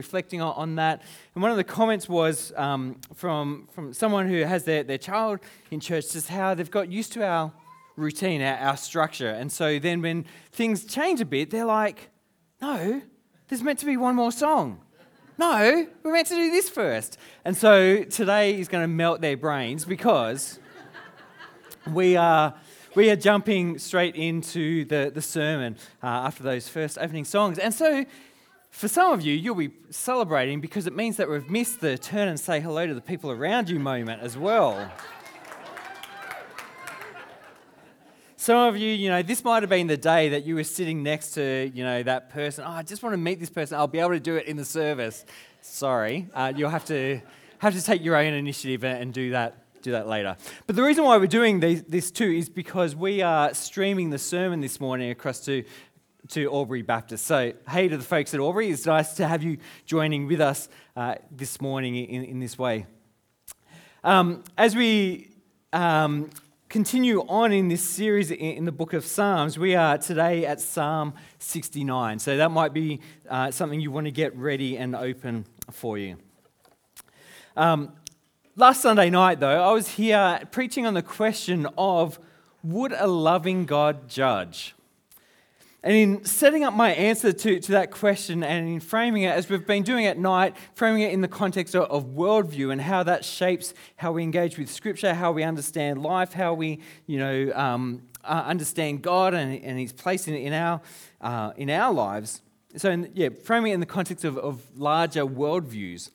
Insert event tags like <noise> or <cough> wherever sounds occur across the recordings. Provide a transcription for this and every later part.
reflecting on, that. And one of the comments was um, from, from someone who has their, their child in church, just how they've got used to our routine, our, our structure. And so then when things change a bit, they're like, no, there's meant to be one more song. No, we're meant to do this first. And so today is going to melt their brains because we are, we are jumping straight into the, the sermon uh, after those first opening songs. And so for some of you, you'll be celebrating because it means that we've missed the turn and say hello to the people around you moment as well. Some of you, you know, this might have been the day that you were sitting next to, you know, that person. Oh, I just want to meet this person. I'll be able to do it in the service. Sorry, uh, you'll have to have to take your own initiative and do that do that later. But the reason why we're doing this too is because we are streaming the sermon this morning across to to Albury Baptist. So, hey to the folks at Albury, it's nice to have you joining with us uh, this morning in, in this way. Um, as we um, continue on in this series in the book of Psalms, we are today at Psalm 69. So that might be uh, something you want to get ready and open for you. Um, last Sunday night, though, I was here preaching on the question of would a loving God judge? And in setting up my answer to, to that question and in framing it, as we've been doing at night, framing it in the context of, of worldview and how that shapes how we engage with Scripture, how we understand life, how we, you know, um, uh, understand God and, and His place in, in, our, uh, in our lives. So, in, yeah, framing it in the context of, of larger worldviews,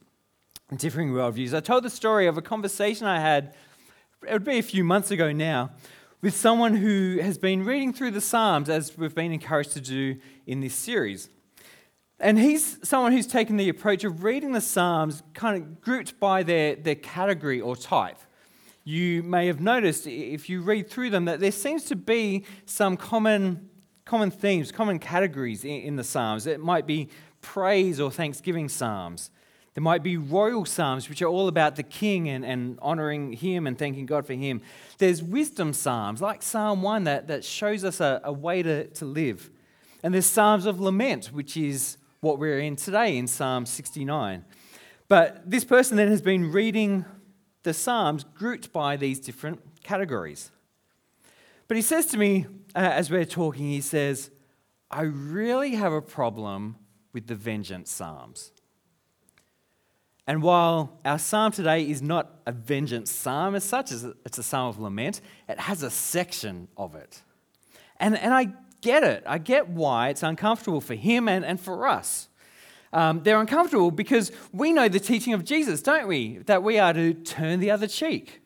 differing worldviews. I told the story of a conversation I had, it would be a few months ago now, with someone who has been reading through the Psalms as we've been encouraged to do in this series. And he's someone who's taken the approach of reading the Psalms kind of grouped by their, their category or type. You may have noticed if you read through them that there seems to be some common, common themes, common categories in, in the Psalms. It might be praise or thanksgiving Psalms. There might be royal psalms, which are all about the king and, and honoring him and thanking God for him. There's wisdom psalms, like Psalm 1, that, that shows us a, a way to, to live. And there's psalms of lament, which is what we're in today in Psalm 69. But this person then has been reading the Psalms grouped by these different categories. But he says to me, uh, as we're talking, he says, I really have a problem with the vengeance Psalms. And while our psalm today is not a vengeance psalm as such, it's a psalm of lament, it has a section of it. And, and I get it. I get why it's uncomfortable for him and, and for us. Um, they're uncomfortable because we know the teaching of Jesus, don't we? That we are to turn the other cheek.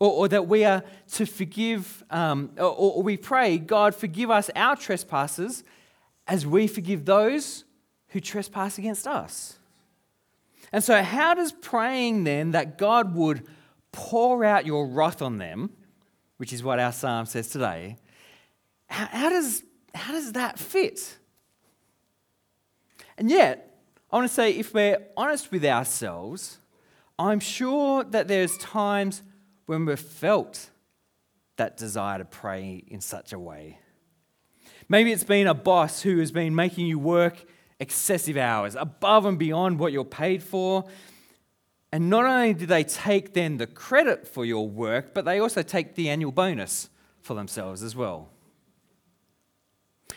Or, or that we are to forgive, um, or, or we pray, God, forgive us our trespasses as we forgive those who trespass against us. And so, how does praying then that God would pour out your wrath on them, which is what our psalm says today, how, how does, how does that fit? And yet, I want to say if we're honest with ourselves, I'm sure that there's times when we've felt that desire to pray in such a way. Maybe it's been a boss who has been making you work excessive hours, above and beyond what you're paid for. And not only do they take then the credit for your work, but they also take the annual bonus for themselves as well.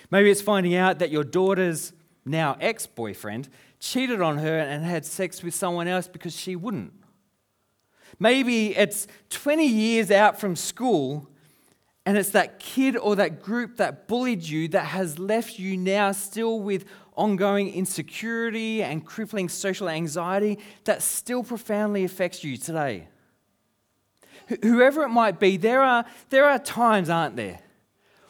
Maybe it's finding out that your daughter's now ex boyfriend cheated on her and had sex with someone else because she wouldn't. Maybe it's 20 years out from school and it's that kid or that group that bullied you that has left you now still with ongoing insecurity and crippling social anxiety that still profoundly affects you today. Whoever it might be, there are, there are times, aren't there,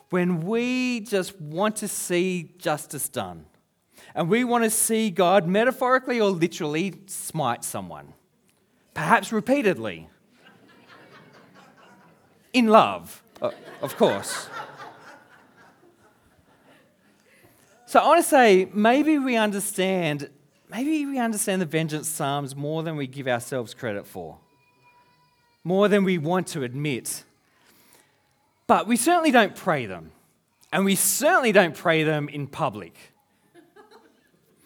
when we just want to see justice done. And we want to see God metaphorically or literally smite someone, perhaps repeatedly. In love, of course. So I want to say maybe we understand, maybe we understand the vengeance psalms more than we give ourselves credit for, more than we want to admit. But we certainly don't pray them, and we certainly don't pray them in public.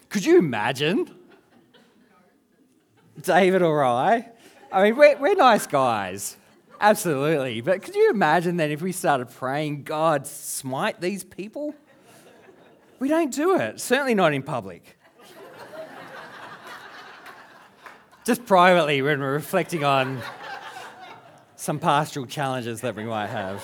Could you imagine? David or I. I mean, we're, we're nice guys. Absolutely. But could you imagine then if we started praying, God, smite these people? We don't do it, certainly not in public. Just privately when we're reflecting on some pastoral challenges that we might have.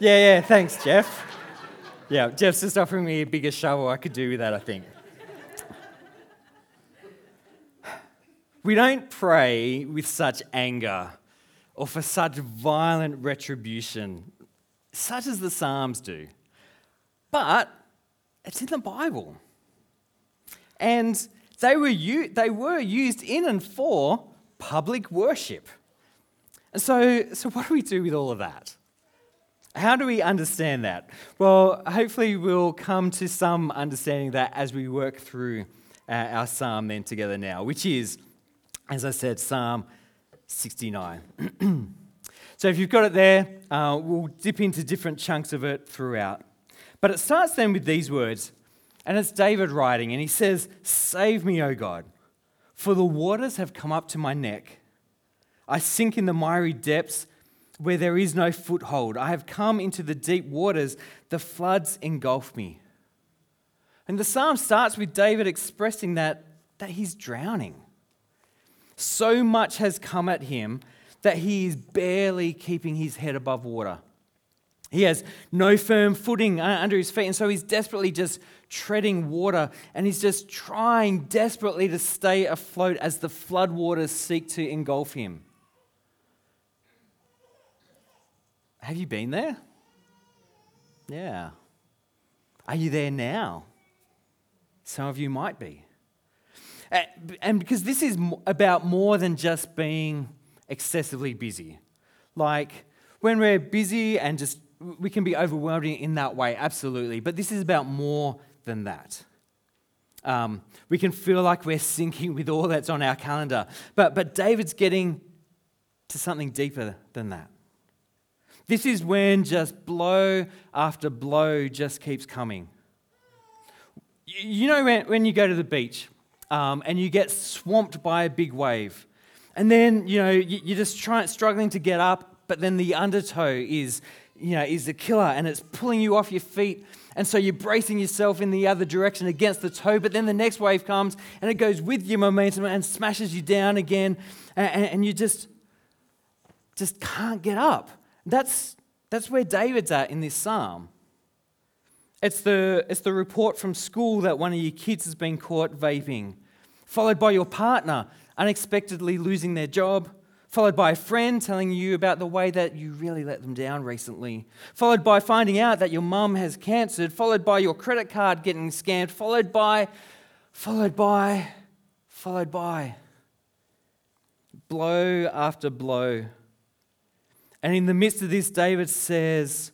Yeah, yeah, thanks, Jeff. Yeah, Jeff's just offering me a bigger shovel. I could do with that, I think. We don't pray with such anger or for such violent retribution, such as the Psalms do. But it's in the Bible. And they were, u- they were used in and for public worship. And so, so, what do we do with all of that? How do we understand that? Well, hopefully, we'll come to some understanding that as we work through uh, our psalm then together now, which is, as I said, Psalm 69. <clears throat> so, if you've got it there, uh, we'll dip into different chunks of it throughout. But it starts then with these words, and it's David writing, and he says, Save me, O God, for the waters have come up to my neck. I sink in the miry depths where there is no foothold. I have come into the deep waters, the floods engulf me. And the psalm starts with David expressing that, that he's drowning. So much has come at him that he is barely keeping his head above water. He has no firm footing uh, under his feet, and so he's desperately just treading water, and he's just trying desperately to stay afloat as the floodwaters seek to engulf him. Have you been there? Yeah. Are you there now? Some of you might be. And because this is about more than just being excessively busy. Like when we're busy and just we can be overwhelming in that way, absolutely. But this is about more than that. Um, we can feel like we're sinking with all that's on our calendar. But, but David's getting to something deeper than that. This is when just blow after blow just keeps coming. You know, when, when you go to the beach um, and you get swamped by a big wave, and then, you know, you're just trying, struggling to get up, but then the undertow is, you know, is the killer and it's pulling you off your feet. And so you're bracing yourself in the other direction against the tow, but then the next wave comes and it goes with your momentum and smashes you down again, and, and you just, just can't get up. That's, that's where David's at in this psalm. It's the, it's the report from school that one of your kids has been caught vaping, followed by your partner unexpectedly losing their job, followed by a friend telling you about the way that you really let them down recently, followed by finding out that your mum has cancer, followed by your credit card getting scammed, followed by, followed by, followed by. Blow after blow and in the midst of this, David says,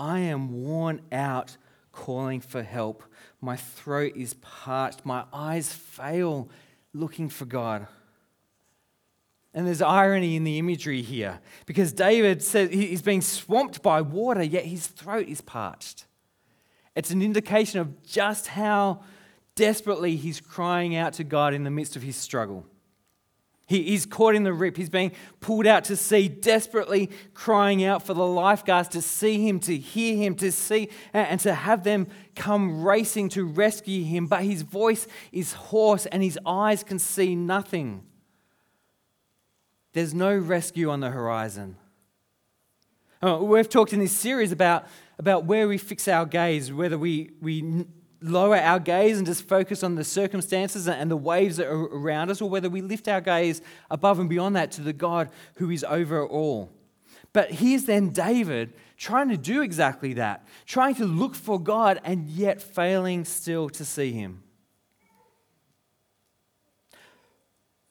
I am worn out calling for help. My throat is parched. My eyes fail looking for God. And there's irony in the imagery here because David says he's being swamped by water, yet his throat is parched. It's an indication of just how desperately he's crying out to God in the midst of his struggle. He, he's caught in the rip. He's being pulled out to sea, desperately crying out for the lifeguards to see him, to hear him, to see, and to have them come racing to rescue him. But his voice is hoarse and his eyes can see nothing. There's no rescue on the horizon. Uh, we've talked in this series about, about where we fix our gaze, whether we, we lower our gaze and just focus on the circumstances and the waves that are around us, or whether we lift our gaze above and beyond that to the God who is over all. But here's then David trying to do exactly that, trying to look for God and yet failing still to see him.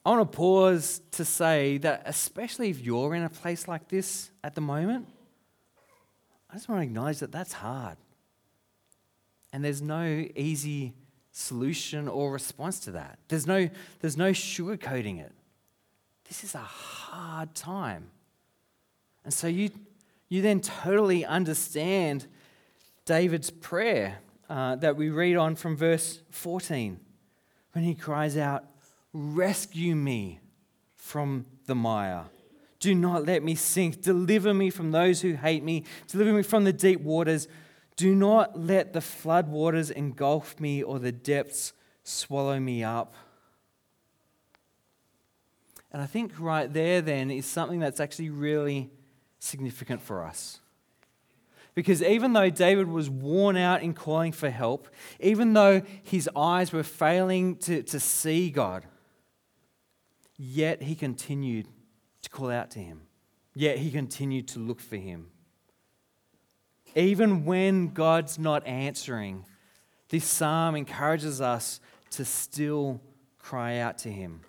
I want to pause to say that, especially if you're in a place like this at the moment, I just want to acknowledge that that's hard. And there's no easy solution or response to that. There's no, there's no sugarcoating it. This is a hard time. And so you, you then totally understand David's prayer uh, that we read on from verse 14 when he cries out, Rescue me from the mire. Do not let me sink. Deliver me from those who hate me. Deliver me from the deep waters. Do not let the floodwaters engulf me or the depths swallow me up. And I think right there, then, is something that's actually really significant for us. Because even though David was worn out in calling for help, even though his eyes were failing to, to see God, yet he continued to call out to him. Yet he continued to look for him. Even when God's not answering, this psalm encourages us to still cry out to him.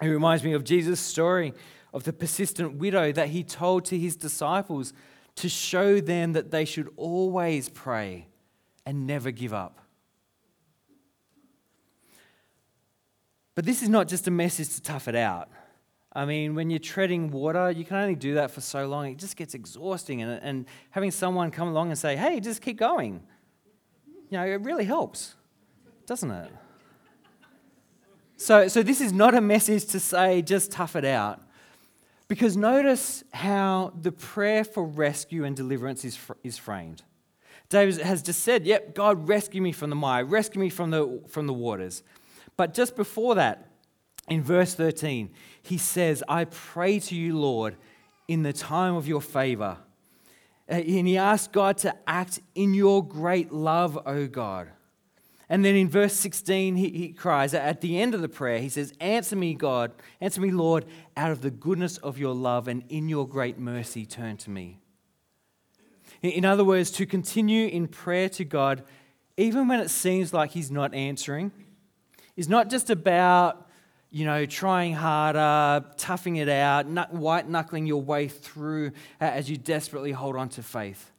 It reminds me of Jesus' story of the persistent widow that he told to his disciples to show them that they should always pray and never give up. But this is not just a message to tough it out. I mean, when you're treading water, you can only do that for so long. It just gets exhausting. And, and having someone come along and say, hey, just keep going, you know, it really helps, doesn't it? So, so this is not a message to say just tough it out. Because notice how the prayer for rescue and deliverance is, is framed. David has just said, Yep, God, rescue me from the mire, rescue me from the, from the waters. But just before that, in verse 13, he says, I pray to you, Lord, in the time of your favor. Uh, and he asks God to act in your great love, O God. And then in verse 16, he, he cries, at the end of the prayer, he says, Answer me, God, answer me, Lord, out of the goodness of your love, and in your great mercy, turn to me. In other words, to continue in prayer to God, even when it seems like He's not answering, is not just about, you know, trying harder, toughing it out, white knuckling your way through uh, as you desperately hold on to faith.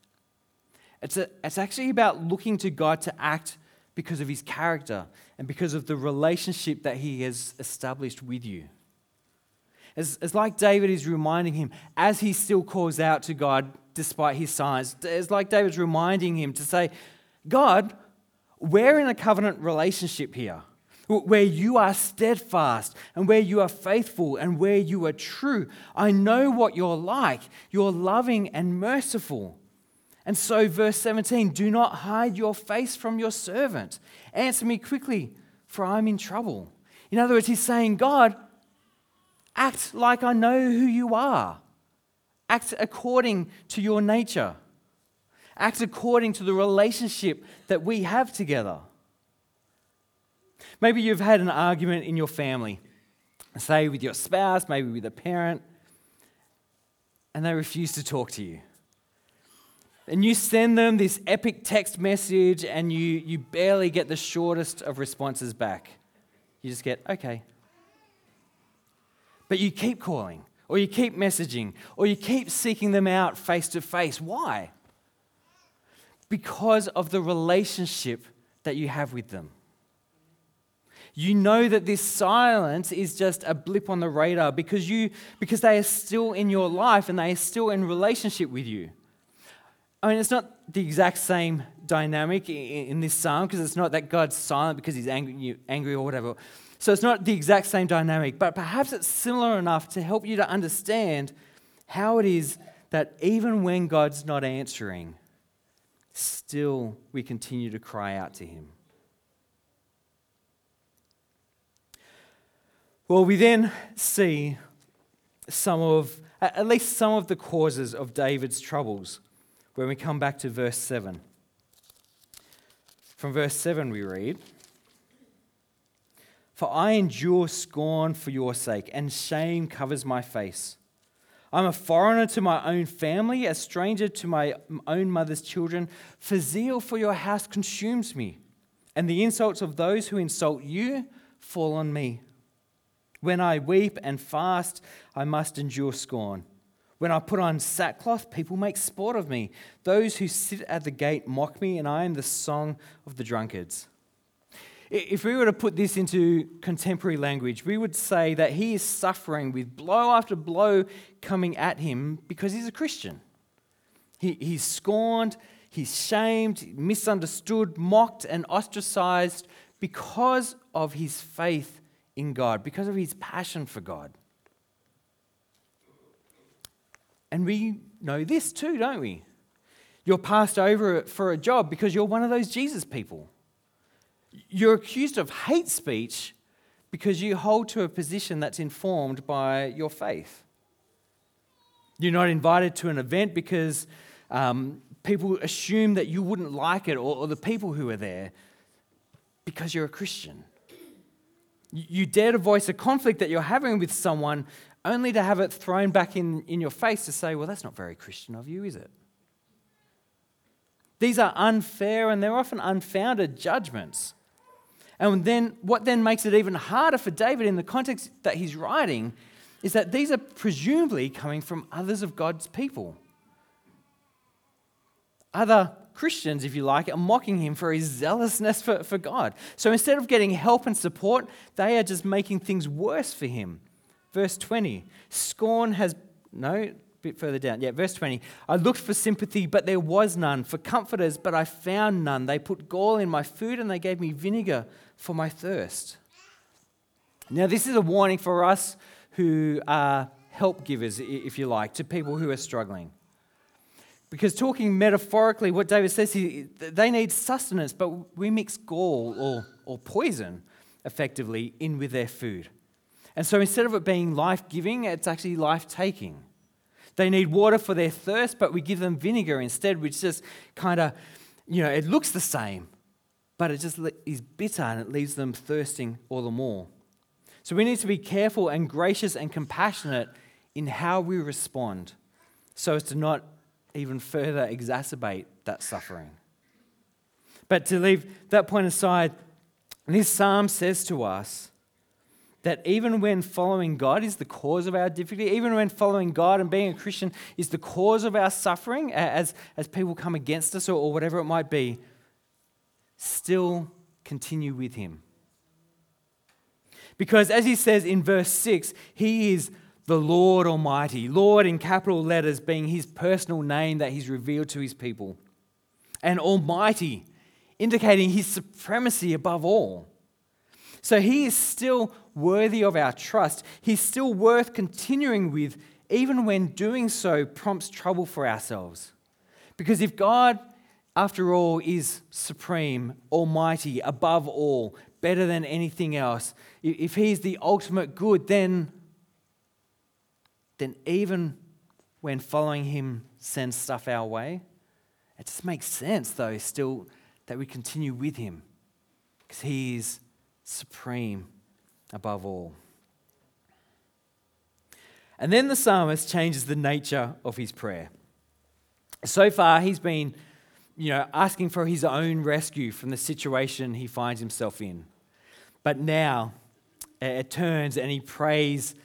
It's, a, it's actually about looking to God to act because of his character and because of the relationship that he has established with you. It's, it's like David is reminding him as he still calls out to God despite his signs. It's like David's reminding him to say, God, we're in a covenant relationship here where you are steadfast and where you are faithful and where you are true. I know what you're like. You're loving and merciful. And so, verse 17 do not hide your face from your servant. Answer me quickly, for I'm in trouble. In other words, he's saying, God, act like I know who you are, act according to your nature, act according to the relationship that we have together. Maybe you've had an argument in your family, say with your spouse, maybe with a parent, and they refuse to talk to you and you send them this epic text message and you, you barely get the shortest of responses back. You just get, okay. But you keep calling, or you keep messaging, or you keep seeking them out face to face. Why? Because of the relationship that you have with them. You know that this silence is just a blip on the radar because, you, because they are still in your life and they are still in relationship with you. I mean, it's not the exact same dynamic in this psalm because it's not that God's silent because he's angry, angry or whatever. So it's not the exact same dynamic, but perhaps it's similar enough to help you to understand how it is that even when God's not answering, still we continue to cry out to him. Well, we then see some of, at least some of the causes of David's troubles when we come back to verse 7. From verse 7, we read For I endure scorn for your sake, and shame covers my face. I'm a foreigner to my own family, a stranger to my own mother's children, for zeal for your house consumes me, and the insults of those who insult you fall on me. When I weep and fast, I must endure scorn. When I put on sackcloth, people make sport of me. Those who sit at the gate mock me, and I am the song of the drunkards. If we were to put this into contemporary language, we would say that he is suffering with blow after blow coming at him because he's a Christian. He, he's scorned, he's shamed, misunderstood, mocked, and ostracized because of his faith in God, because of his passion for God. And we know this too, don't we? You're passed over for a job because you're one of those Jesus people. You're accused of hate speech because you hold to a position that's informed by your faith. You're not invited to an event because um, people assume that you wouldn't like it, or, or the people who are there, because you're a Christian. You dare to voice a conflict that you're having with someone only to have it thrown back in, in your face to say, well, that's not very Christian of you, is it? These are unfair and they're often unfounded judgments. And then what then makes it even harder for David in the context that he's writing is that these are presumably coming from others of God's people. Other Christians, if you like, are mocking him for his zealousness for, for God. So instead of getting help and support, they are just making things worse for him. Verse 20 Scorn has, no, bit further down. Yeah, verse 20. I looked for sympathy, but there was none, for comforters, but I found none. They put gall in my food and they gave me vinegar for my thirst. Now, this is a warning for us who are help givers, if you like, to people who are struggling. Because talking metaphorically, what David says, he, they need sustenance, but we mix gall or, or poison effectively in with their food. And so instead of it being life giving, it's actually life taking. They need water for their thirst, but we give them vinegar instead, which just kind of, you know, it looks the same, but it just is bitter and it leaves them thirsting all the more. So we need to be careful and gracious and compassionate in how we respond so as to not even further exacerbate that suffering. But to leave that point aside, this psalm says to us that even when following God is the cause of our difficulty, even when following God and being a Christian is the cause of our suffering, as, as people come against us or, or whatever it might be, still continue with Him. Because as he says in verse 6, He is the Lord Almighty. Lord in capital letters being His personal name that He's revealed to His people. And Almighty, indicating His supremacy above all. So he is still worthy of our trust. He's still worth continuing with, even when doing so prompts trouble for ourselves. Because if God, after all, is supreme, almighty, above all, better than anything else, if he's the ultimate good, then, then even when following him sends stuff our way, it just makes sense, though, still that we continue with him because he is supreme above all. And then the psalmist changes the nature of his prayer. So far, he's been you know, asking for his own rescue from the situation he finds himself in. But now it turns and he prays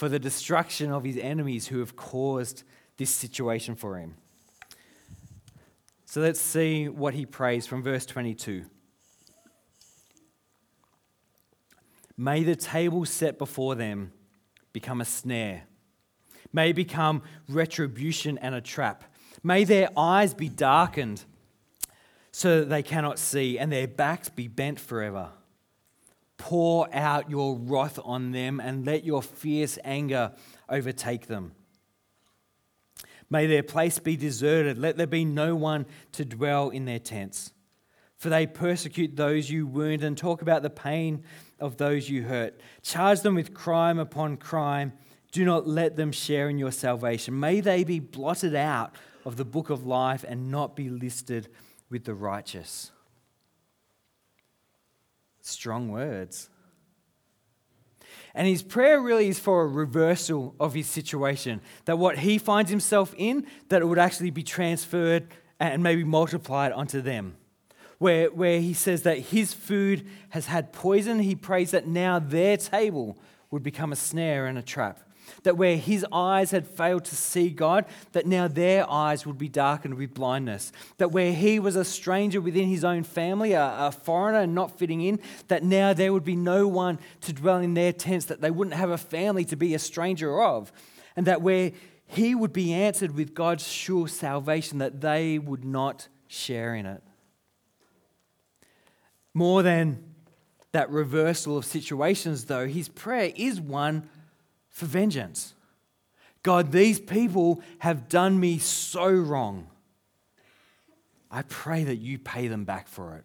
for the destruction of his enemies who have caused this situation for him. So let's see what he prays from verse 22. May the table set before them become a snare. May become retribution and a trap. May their eyes be darkened so that they cannot see, and their backs be bent forever. Pour out your wrath on them and let your fierce anger overtake them. May their place be deserted. Let there be no one to dwell in their tents. For they persecute those you wound and talk about the pain of those you hurt. Charge them with crime upon crime. Do not let them share in your salvation. May they be blotted out of the book of life and not be listed with the righteous. Strong words. And his prayer really is for a reversal of his situation. That what he finds himself in, that it would actually be transferred and maybe multiplied onto them where, where he says that his food has had poison. He prays that now their table would become a snare and a trap. That where his eyes had failed to see God, that now their eyes would be darkened with blindness. That where he was a stranger within his own family, a, a foreigner and not fitting in, that now there would be no one to dwell in their tents, that they wouldn't have a family to be a stranger of. And that where he would be answered with God's sure salvation, that they would not share in it. More than that reversal of situations, though, his prayer is one for vengeance. God, these people have done me so wrong. I pray that you pay them back for it.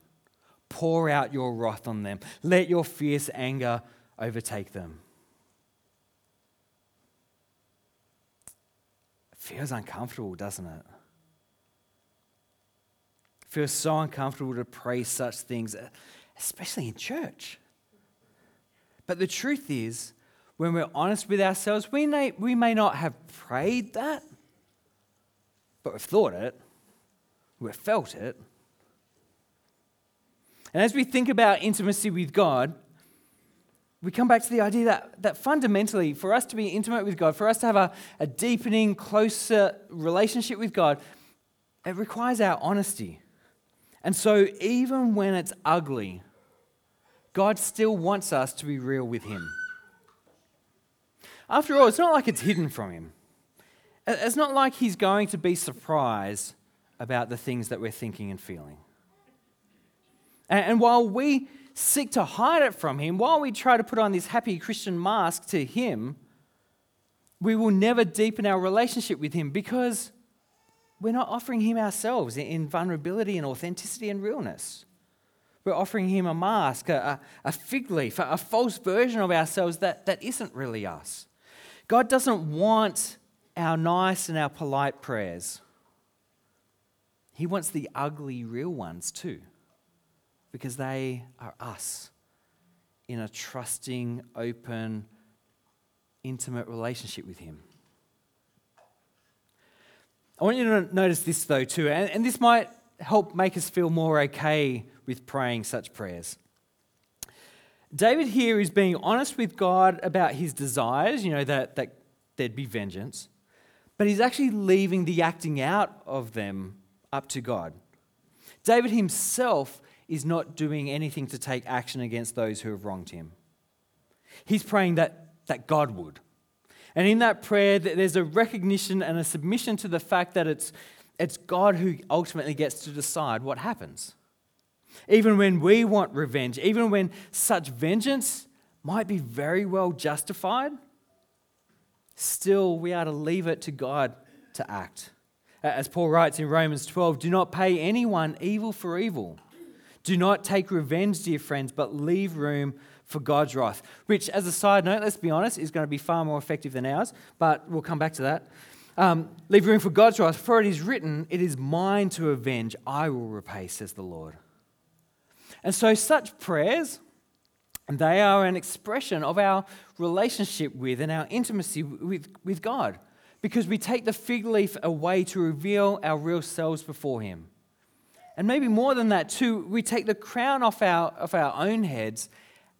Pour out your wrath on them. Let your fierce anger overtake them. It feels uncomfortable, doesn't it? It feels so uncomfortable to pray such things, especially in church. But the truth is, when we're honest with ourselves, we may, we may not have prayed that, but we've thought it, we've felt it. And as we think about intimacy with God, we come back to the idea that, that fundamentally, for us to be intimate with God, for us to have a, a deepening, closer relationship with God, it requires our honesty. And so, even when it's ugly, God still wants us to be real with Him. After all, it's not like it's hidden from him. It's not like he's going to be surprised about the things that we're thinking and feeling. And while we seek to hide it from him, while we try to put on this happy Christian mask to him, we will never deepen our relationship with him because we're not offering him ourselves in vulnerability and authenticity and realness. We're offering him a mask, a, a fig leaf, a false version of ourselves that, that isn't really us. God doesn't want our nice and our polite prayers. He wants the ugly, real ones too, because they are us in a trusting, open, intimate relationship with Him. I want you to notice this though, too, and, and this might help make us feel more okay with praying such prayers. David here is being honest with God about his desires, you know, that, that there'd be vengeance, but he's actually leaving the acting out of them up to God. David himself is not doing anything to take action against those who have wronged him. He's praying that, that God would. And in that prayer, there's a recognition and a submission to the fact that it's, it's God who ultimately gets to decide what happens. Even when we want revenge, even when such vengeance might be very well justified, still we are to leave it to God to act. As Paul writes in Romans 12, do not pay anyone evil for evil. Do not take revenge, dear friends, but leave room for God's wrath. Which, as a side note, let's be honest, is going to be far more effective than ours, but we'll come back to that. Um, leave room for God's wrath, for it is written, It is mine to avenge, I will repay, says the Lord. And so, such prayers, they are an expression of our relationship with and our intimacy with, with God because we take the fig leaf away to reveal our real selves before Him. And maybe more than that, too, we take the crown off our, of our own heads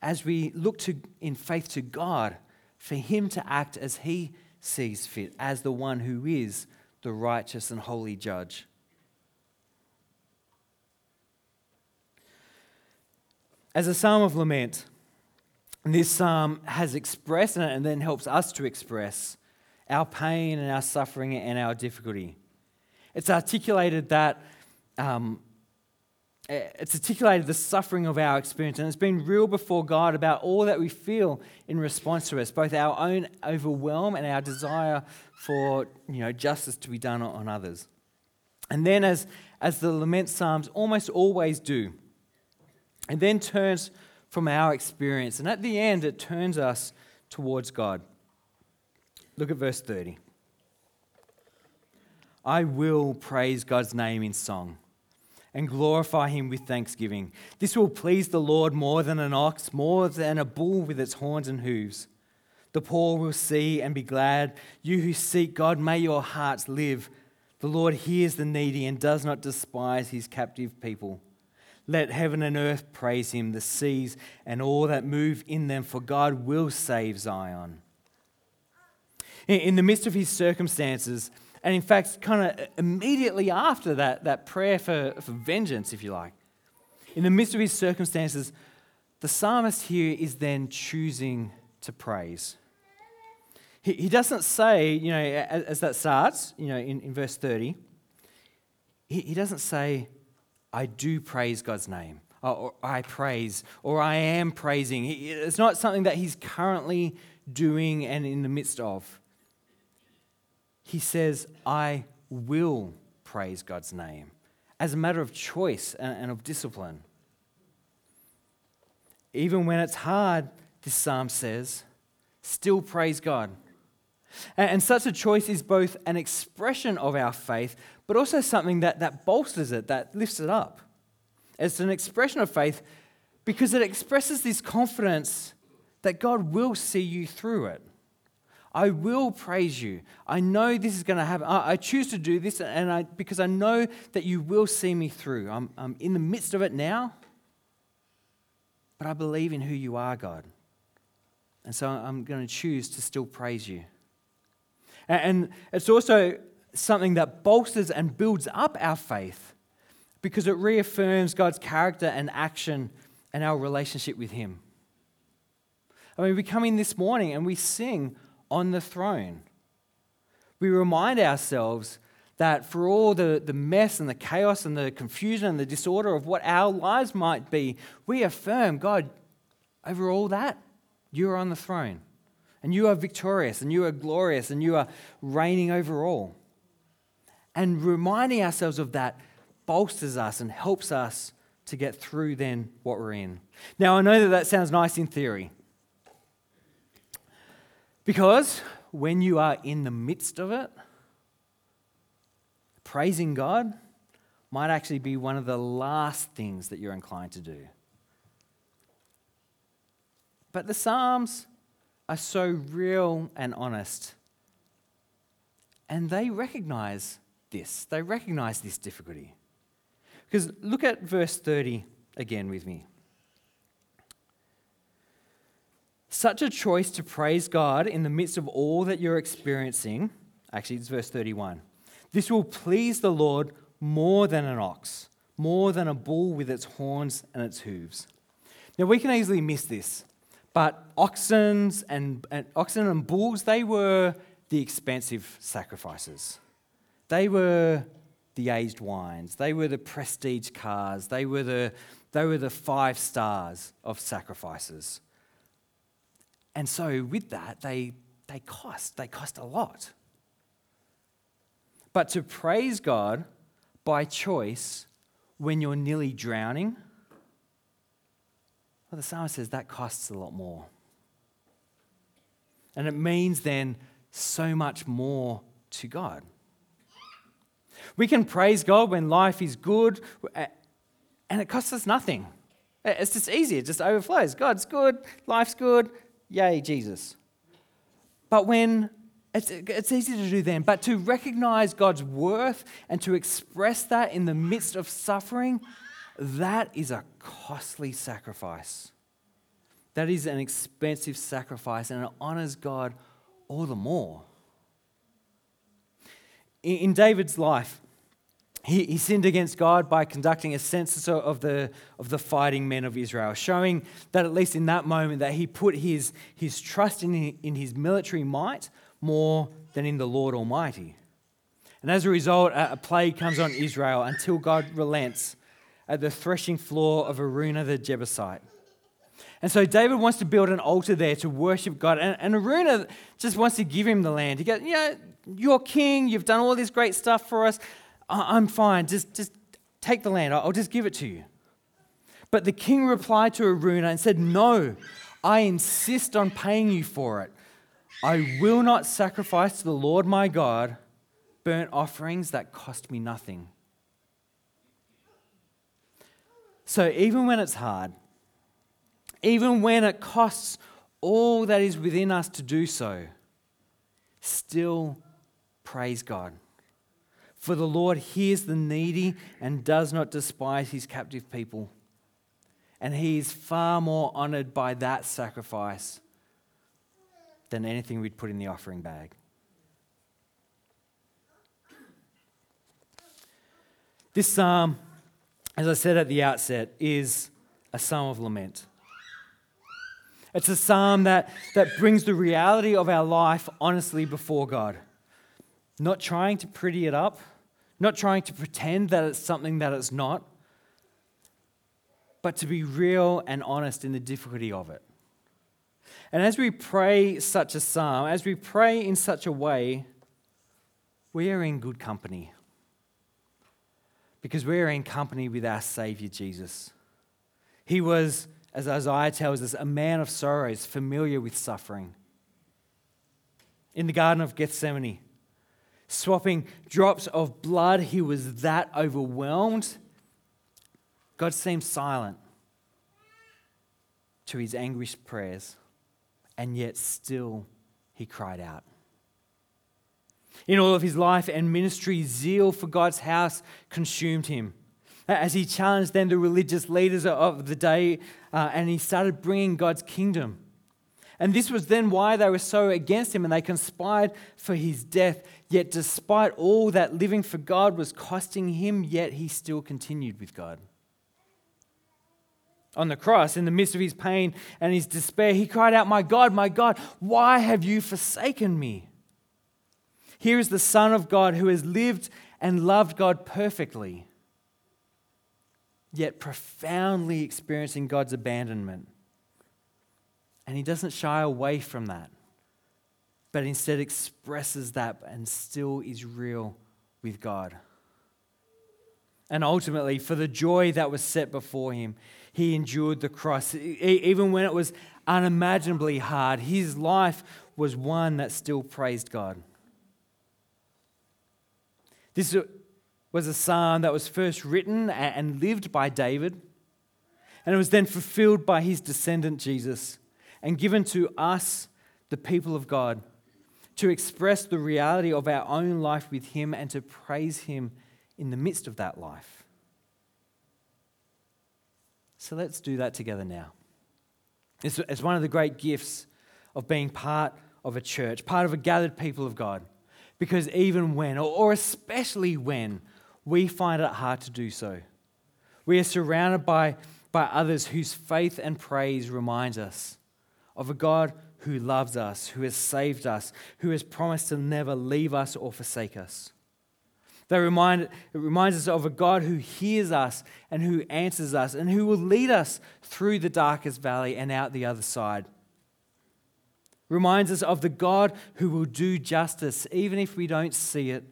as we look to, in faith to God for Him to act as He sees fit, as the one who is the righteous and holy judge. As a psalm of lament, this psalm has expressed and then helps us to express our pain and our suffering and our difficulty. It's articulated that um, it's articulated the suffering of our experience, and it's been real before God about all that we feel in response to us, both our own overwhelm and our desire for you know justice to be done on others. And then, as as the lament psalms almost always do, and then turns from our experience. And at the end, it turns us towards God. Look at verse 30. I will praise God's name in song and glorify him with thanksgiving. This will please the Lord more than an ox, more than a bull with its horns and hooves. The poor will see and be glad. You who seek God, may your hearts live. The Lord hears the needy and does not despise his captive people. Let heaven and earth praise him, the seas and all that move in them, for God will save Zion. in the midst of his circumstances, and in fact, kind of immediately after that, that prayer for, for vengeance, if you like, in the midst of his circumstances, the psalmist here is then choosing to praise. He, he doesn't say, you know, as, as that starts, you know, in, in verse 30, he, he doesn't say, I do praise God's name, or, or I praise, or I am praising. It's not something that he's currently doing and in the midst of. He says, I will praise God's name as a matter of choice and of discipline. Even when it's hard, this psalm says, still praise God. And such a choice is both an expression of our faith, but also something that, that bolsters it, that lifts it up. It's an expression of faith because it expresses this confidence that God will see you through it. I will praise you. I know this is going to happen. I, choose to do this and I, because I know that you will see me through. I'm, I'm in the midst of it now, but I believe in who you are, God. And so I'm going to choose to still praise you. And, and it's also something that bolsters and builds up our faith because it reaffirms God's character and action and our relationship with Him. I mean, we come in this morning and we sing, on the throne. We remind ourselves that for all the, the mess and the chaos and the confusion and the disorder of what our lives might be, we affirm, God, over all that, you are on the throne. And you are victorious and you are glorious and you are reigning over all. And reminding ourselves of that bolsters us and helps us to get through then what we're in. Now, I know that that sounds nice in theory. Because when you are in the midst of it, praising God might actually be one of the last things that you're inclined to do. But the Psalms are so real and honest. And they recognize this. They recognize this difficulty. Because look at verse 30 again with me. Such a choice to praise God in the midst of all that you're experiencing. Actually, it's verse 31. This will please the Lord more than an ox, more than a bull with its horns and its hooves. Now, we can easily miss this, but oxens and, and, oxen and bulls, they were the expensive sacrifices. They were the aged wines. They were the prestige cars. They were the, they were the five stars of sacrifices. And so, with that, they, they cost. They cost a lot. But to praise God by choice when you're nearly drowning, well, the psalmist says that costs a lot more. And it means then so much more to God. We can praise God when life is good and it costs us nothing. It's just easy, it just overflows. God's good, life's good, Yay, Jesus. But when it's, it's easy to do then, but to recognize God's worth and to express that in the midst of suffering, that is a costly sacrifice. That is an expensive sacrifice and it honors God all the more. In, David's life, he, he sinned against God by conducting a census of the, of the fighting men of Israel, showing that at least in that moment that he put his, his trust in, in his military might more than in the Lord Almighty. And as a result, a plague comes on Israel until God relents at the threshing floor of Araunah the Jebusite. And so David wants to build an altar there to worship God. And, and Araunah just wants to give him the land. He goes, You know, you're king, you've done all this great stuff for us. I'm fine. Just, just take the land. I'll just give it to you. But the king replied to Araunah and said, No, I insist on paying you for it. I will not sacrifice to the Lord my God burnt offerings that cost me nothing. So even when it's hard, even when it costs all that is within us to do so, still praise God. For the Lord hears the needy and does not despise his captive people. And he is far more honored by that sacrifice than anything we'd put in the offering bag. This psalm, as I said at the outset, is a psalm of lament. It's a psalm that, that brings the reality of our life honestly before God. Not trying to pretty it up, not trying to pretend that it's something that it's not, but to be real and honest in the difficulty of it. And as we pray such a psalm, as we pray in such a way, we are in good company. Because we are in company with our Savior Jesus. He was, as Isaiah tells us, a man of sorrows, familiar with suffering. In the Garden of Gethsemane, swapping drops of blood, he was that overwhelmed. God seemed silent to his anguished prayers and yet still he cried out. In all of his life and ministry, zeal for God's house consumed him. As he challenged then the religious leaders of the day, uh, and he started bringing God's kingdom. And this was then why they were so against him and they conspired for his death. Yet, despite all that living for God was costing him, yet he still continued with God on the cross, in the midst of his pain and his despair, he cried out, My God, my God, why have you forsaken me? Here is the Son of God who has lived and loved God perfectly, yet profoundly experiencing God's abandonment. And he doesn't shy away from that, but instead expresses that and still is real with God. And ultimately, for the joy that was set before him, he endured the cross. Even when it was unimaginably hard, his life was one that still praised God. This was a psalm that was first written and lived by David, and it was then fulfilled by his descendant Jesus and given to us, the people of God, to express the reality of our own life with him and to praise him in the midst of that life. So let's do that together now. It's, one of the great gifts of being part of a church, part of a gathered people of God. Because even when, or especially when, we find it hard to do so, we are surrounded by, by others whose faith and praise reminds us of a God who loves us, who has saved us, who has promised to never leave us or forsake us. They remind, it reminds us of a God who hears us and who answers us and who will lead us through the darkest valley and out the other side. Reminds us of the God who will do justice even if we don't see it.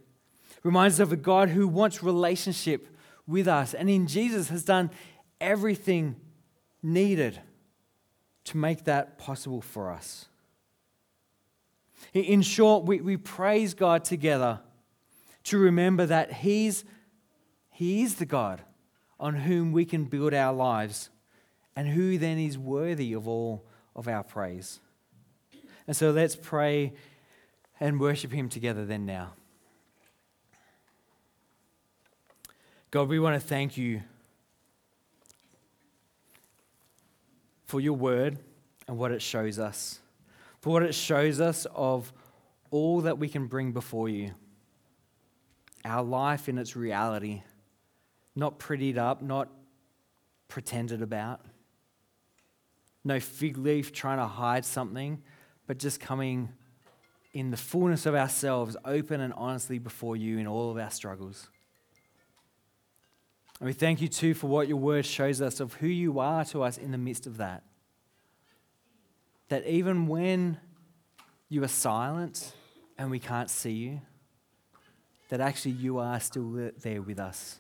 Reminds us of a God who wants relationship with us and in Jesus has done everything needed to make that possible for us. In short, we, we praise God together to remember that He's, He is the God on whom we can build our lives and who then is worthy of all of our praise. And so let's pray and worship Him together then now. God, we want to thank you for your word and what it shows us, for what it shows us of all that we can bring before you our life in its reality, not prettied up, not pretended about. No fig leaf trying to hide something, but just coming in the fullness of ourselves, open and honestly before you in all of our struggles. And we thank you too for what your word shows us of who you are to us in the midst of that. That even when you are silent and we can't see you, that actually you are still there with us.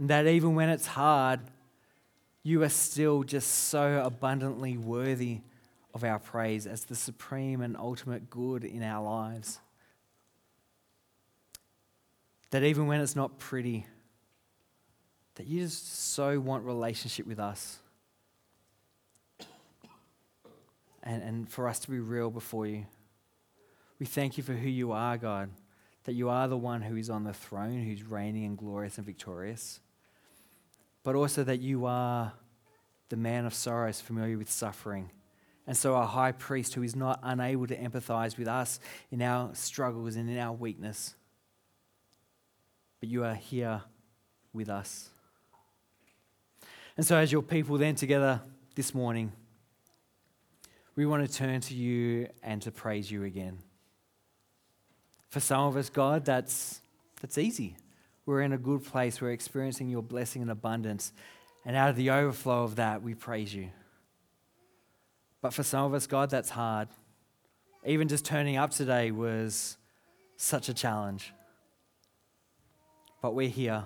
And that even when it's hard, you are still just so abundantly worthy of our praise as the supreme and ultimate good in our lives. That even when it's not pretty, that you just so want relationship with us. And, and for us to be real before you. We thank you for who you are, God that you are the one who is on the throne, who's reigning and glorious and victorious, but also that you are the man of sorrows, familiar with suffering. And so, our high priest who is not unable to empathize with us in our struggles and in our weakness. but you are here with us. And so, as your people then together this morning, we want to turn to you and to praise you again. For some of us, God, that's, that's easy. We're in a good place. We're experiencing your blessing and abundance. And out of the overflow of that, we praise you. But for some of us, God, that's hard. Even just turning up today was such a challenge. But we're here.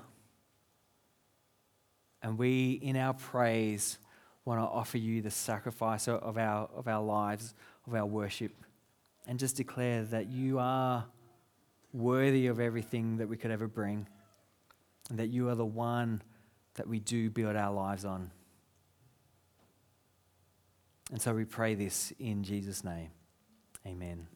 And we, in our praise, want to offer you the sacrifice of our, of our lives, of our worship, and just declare that you are worthy of everything that we could ever bring, and that you are the one that we do build our lives on. And so we pray this in Jesus' name. Amen.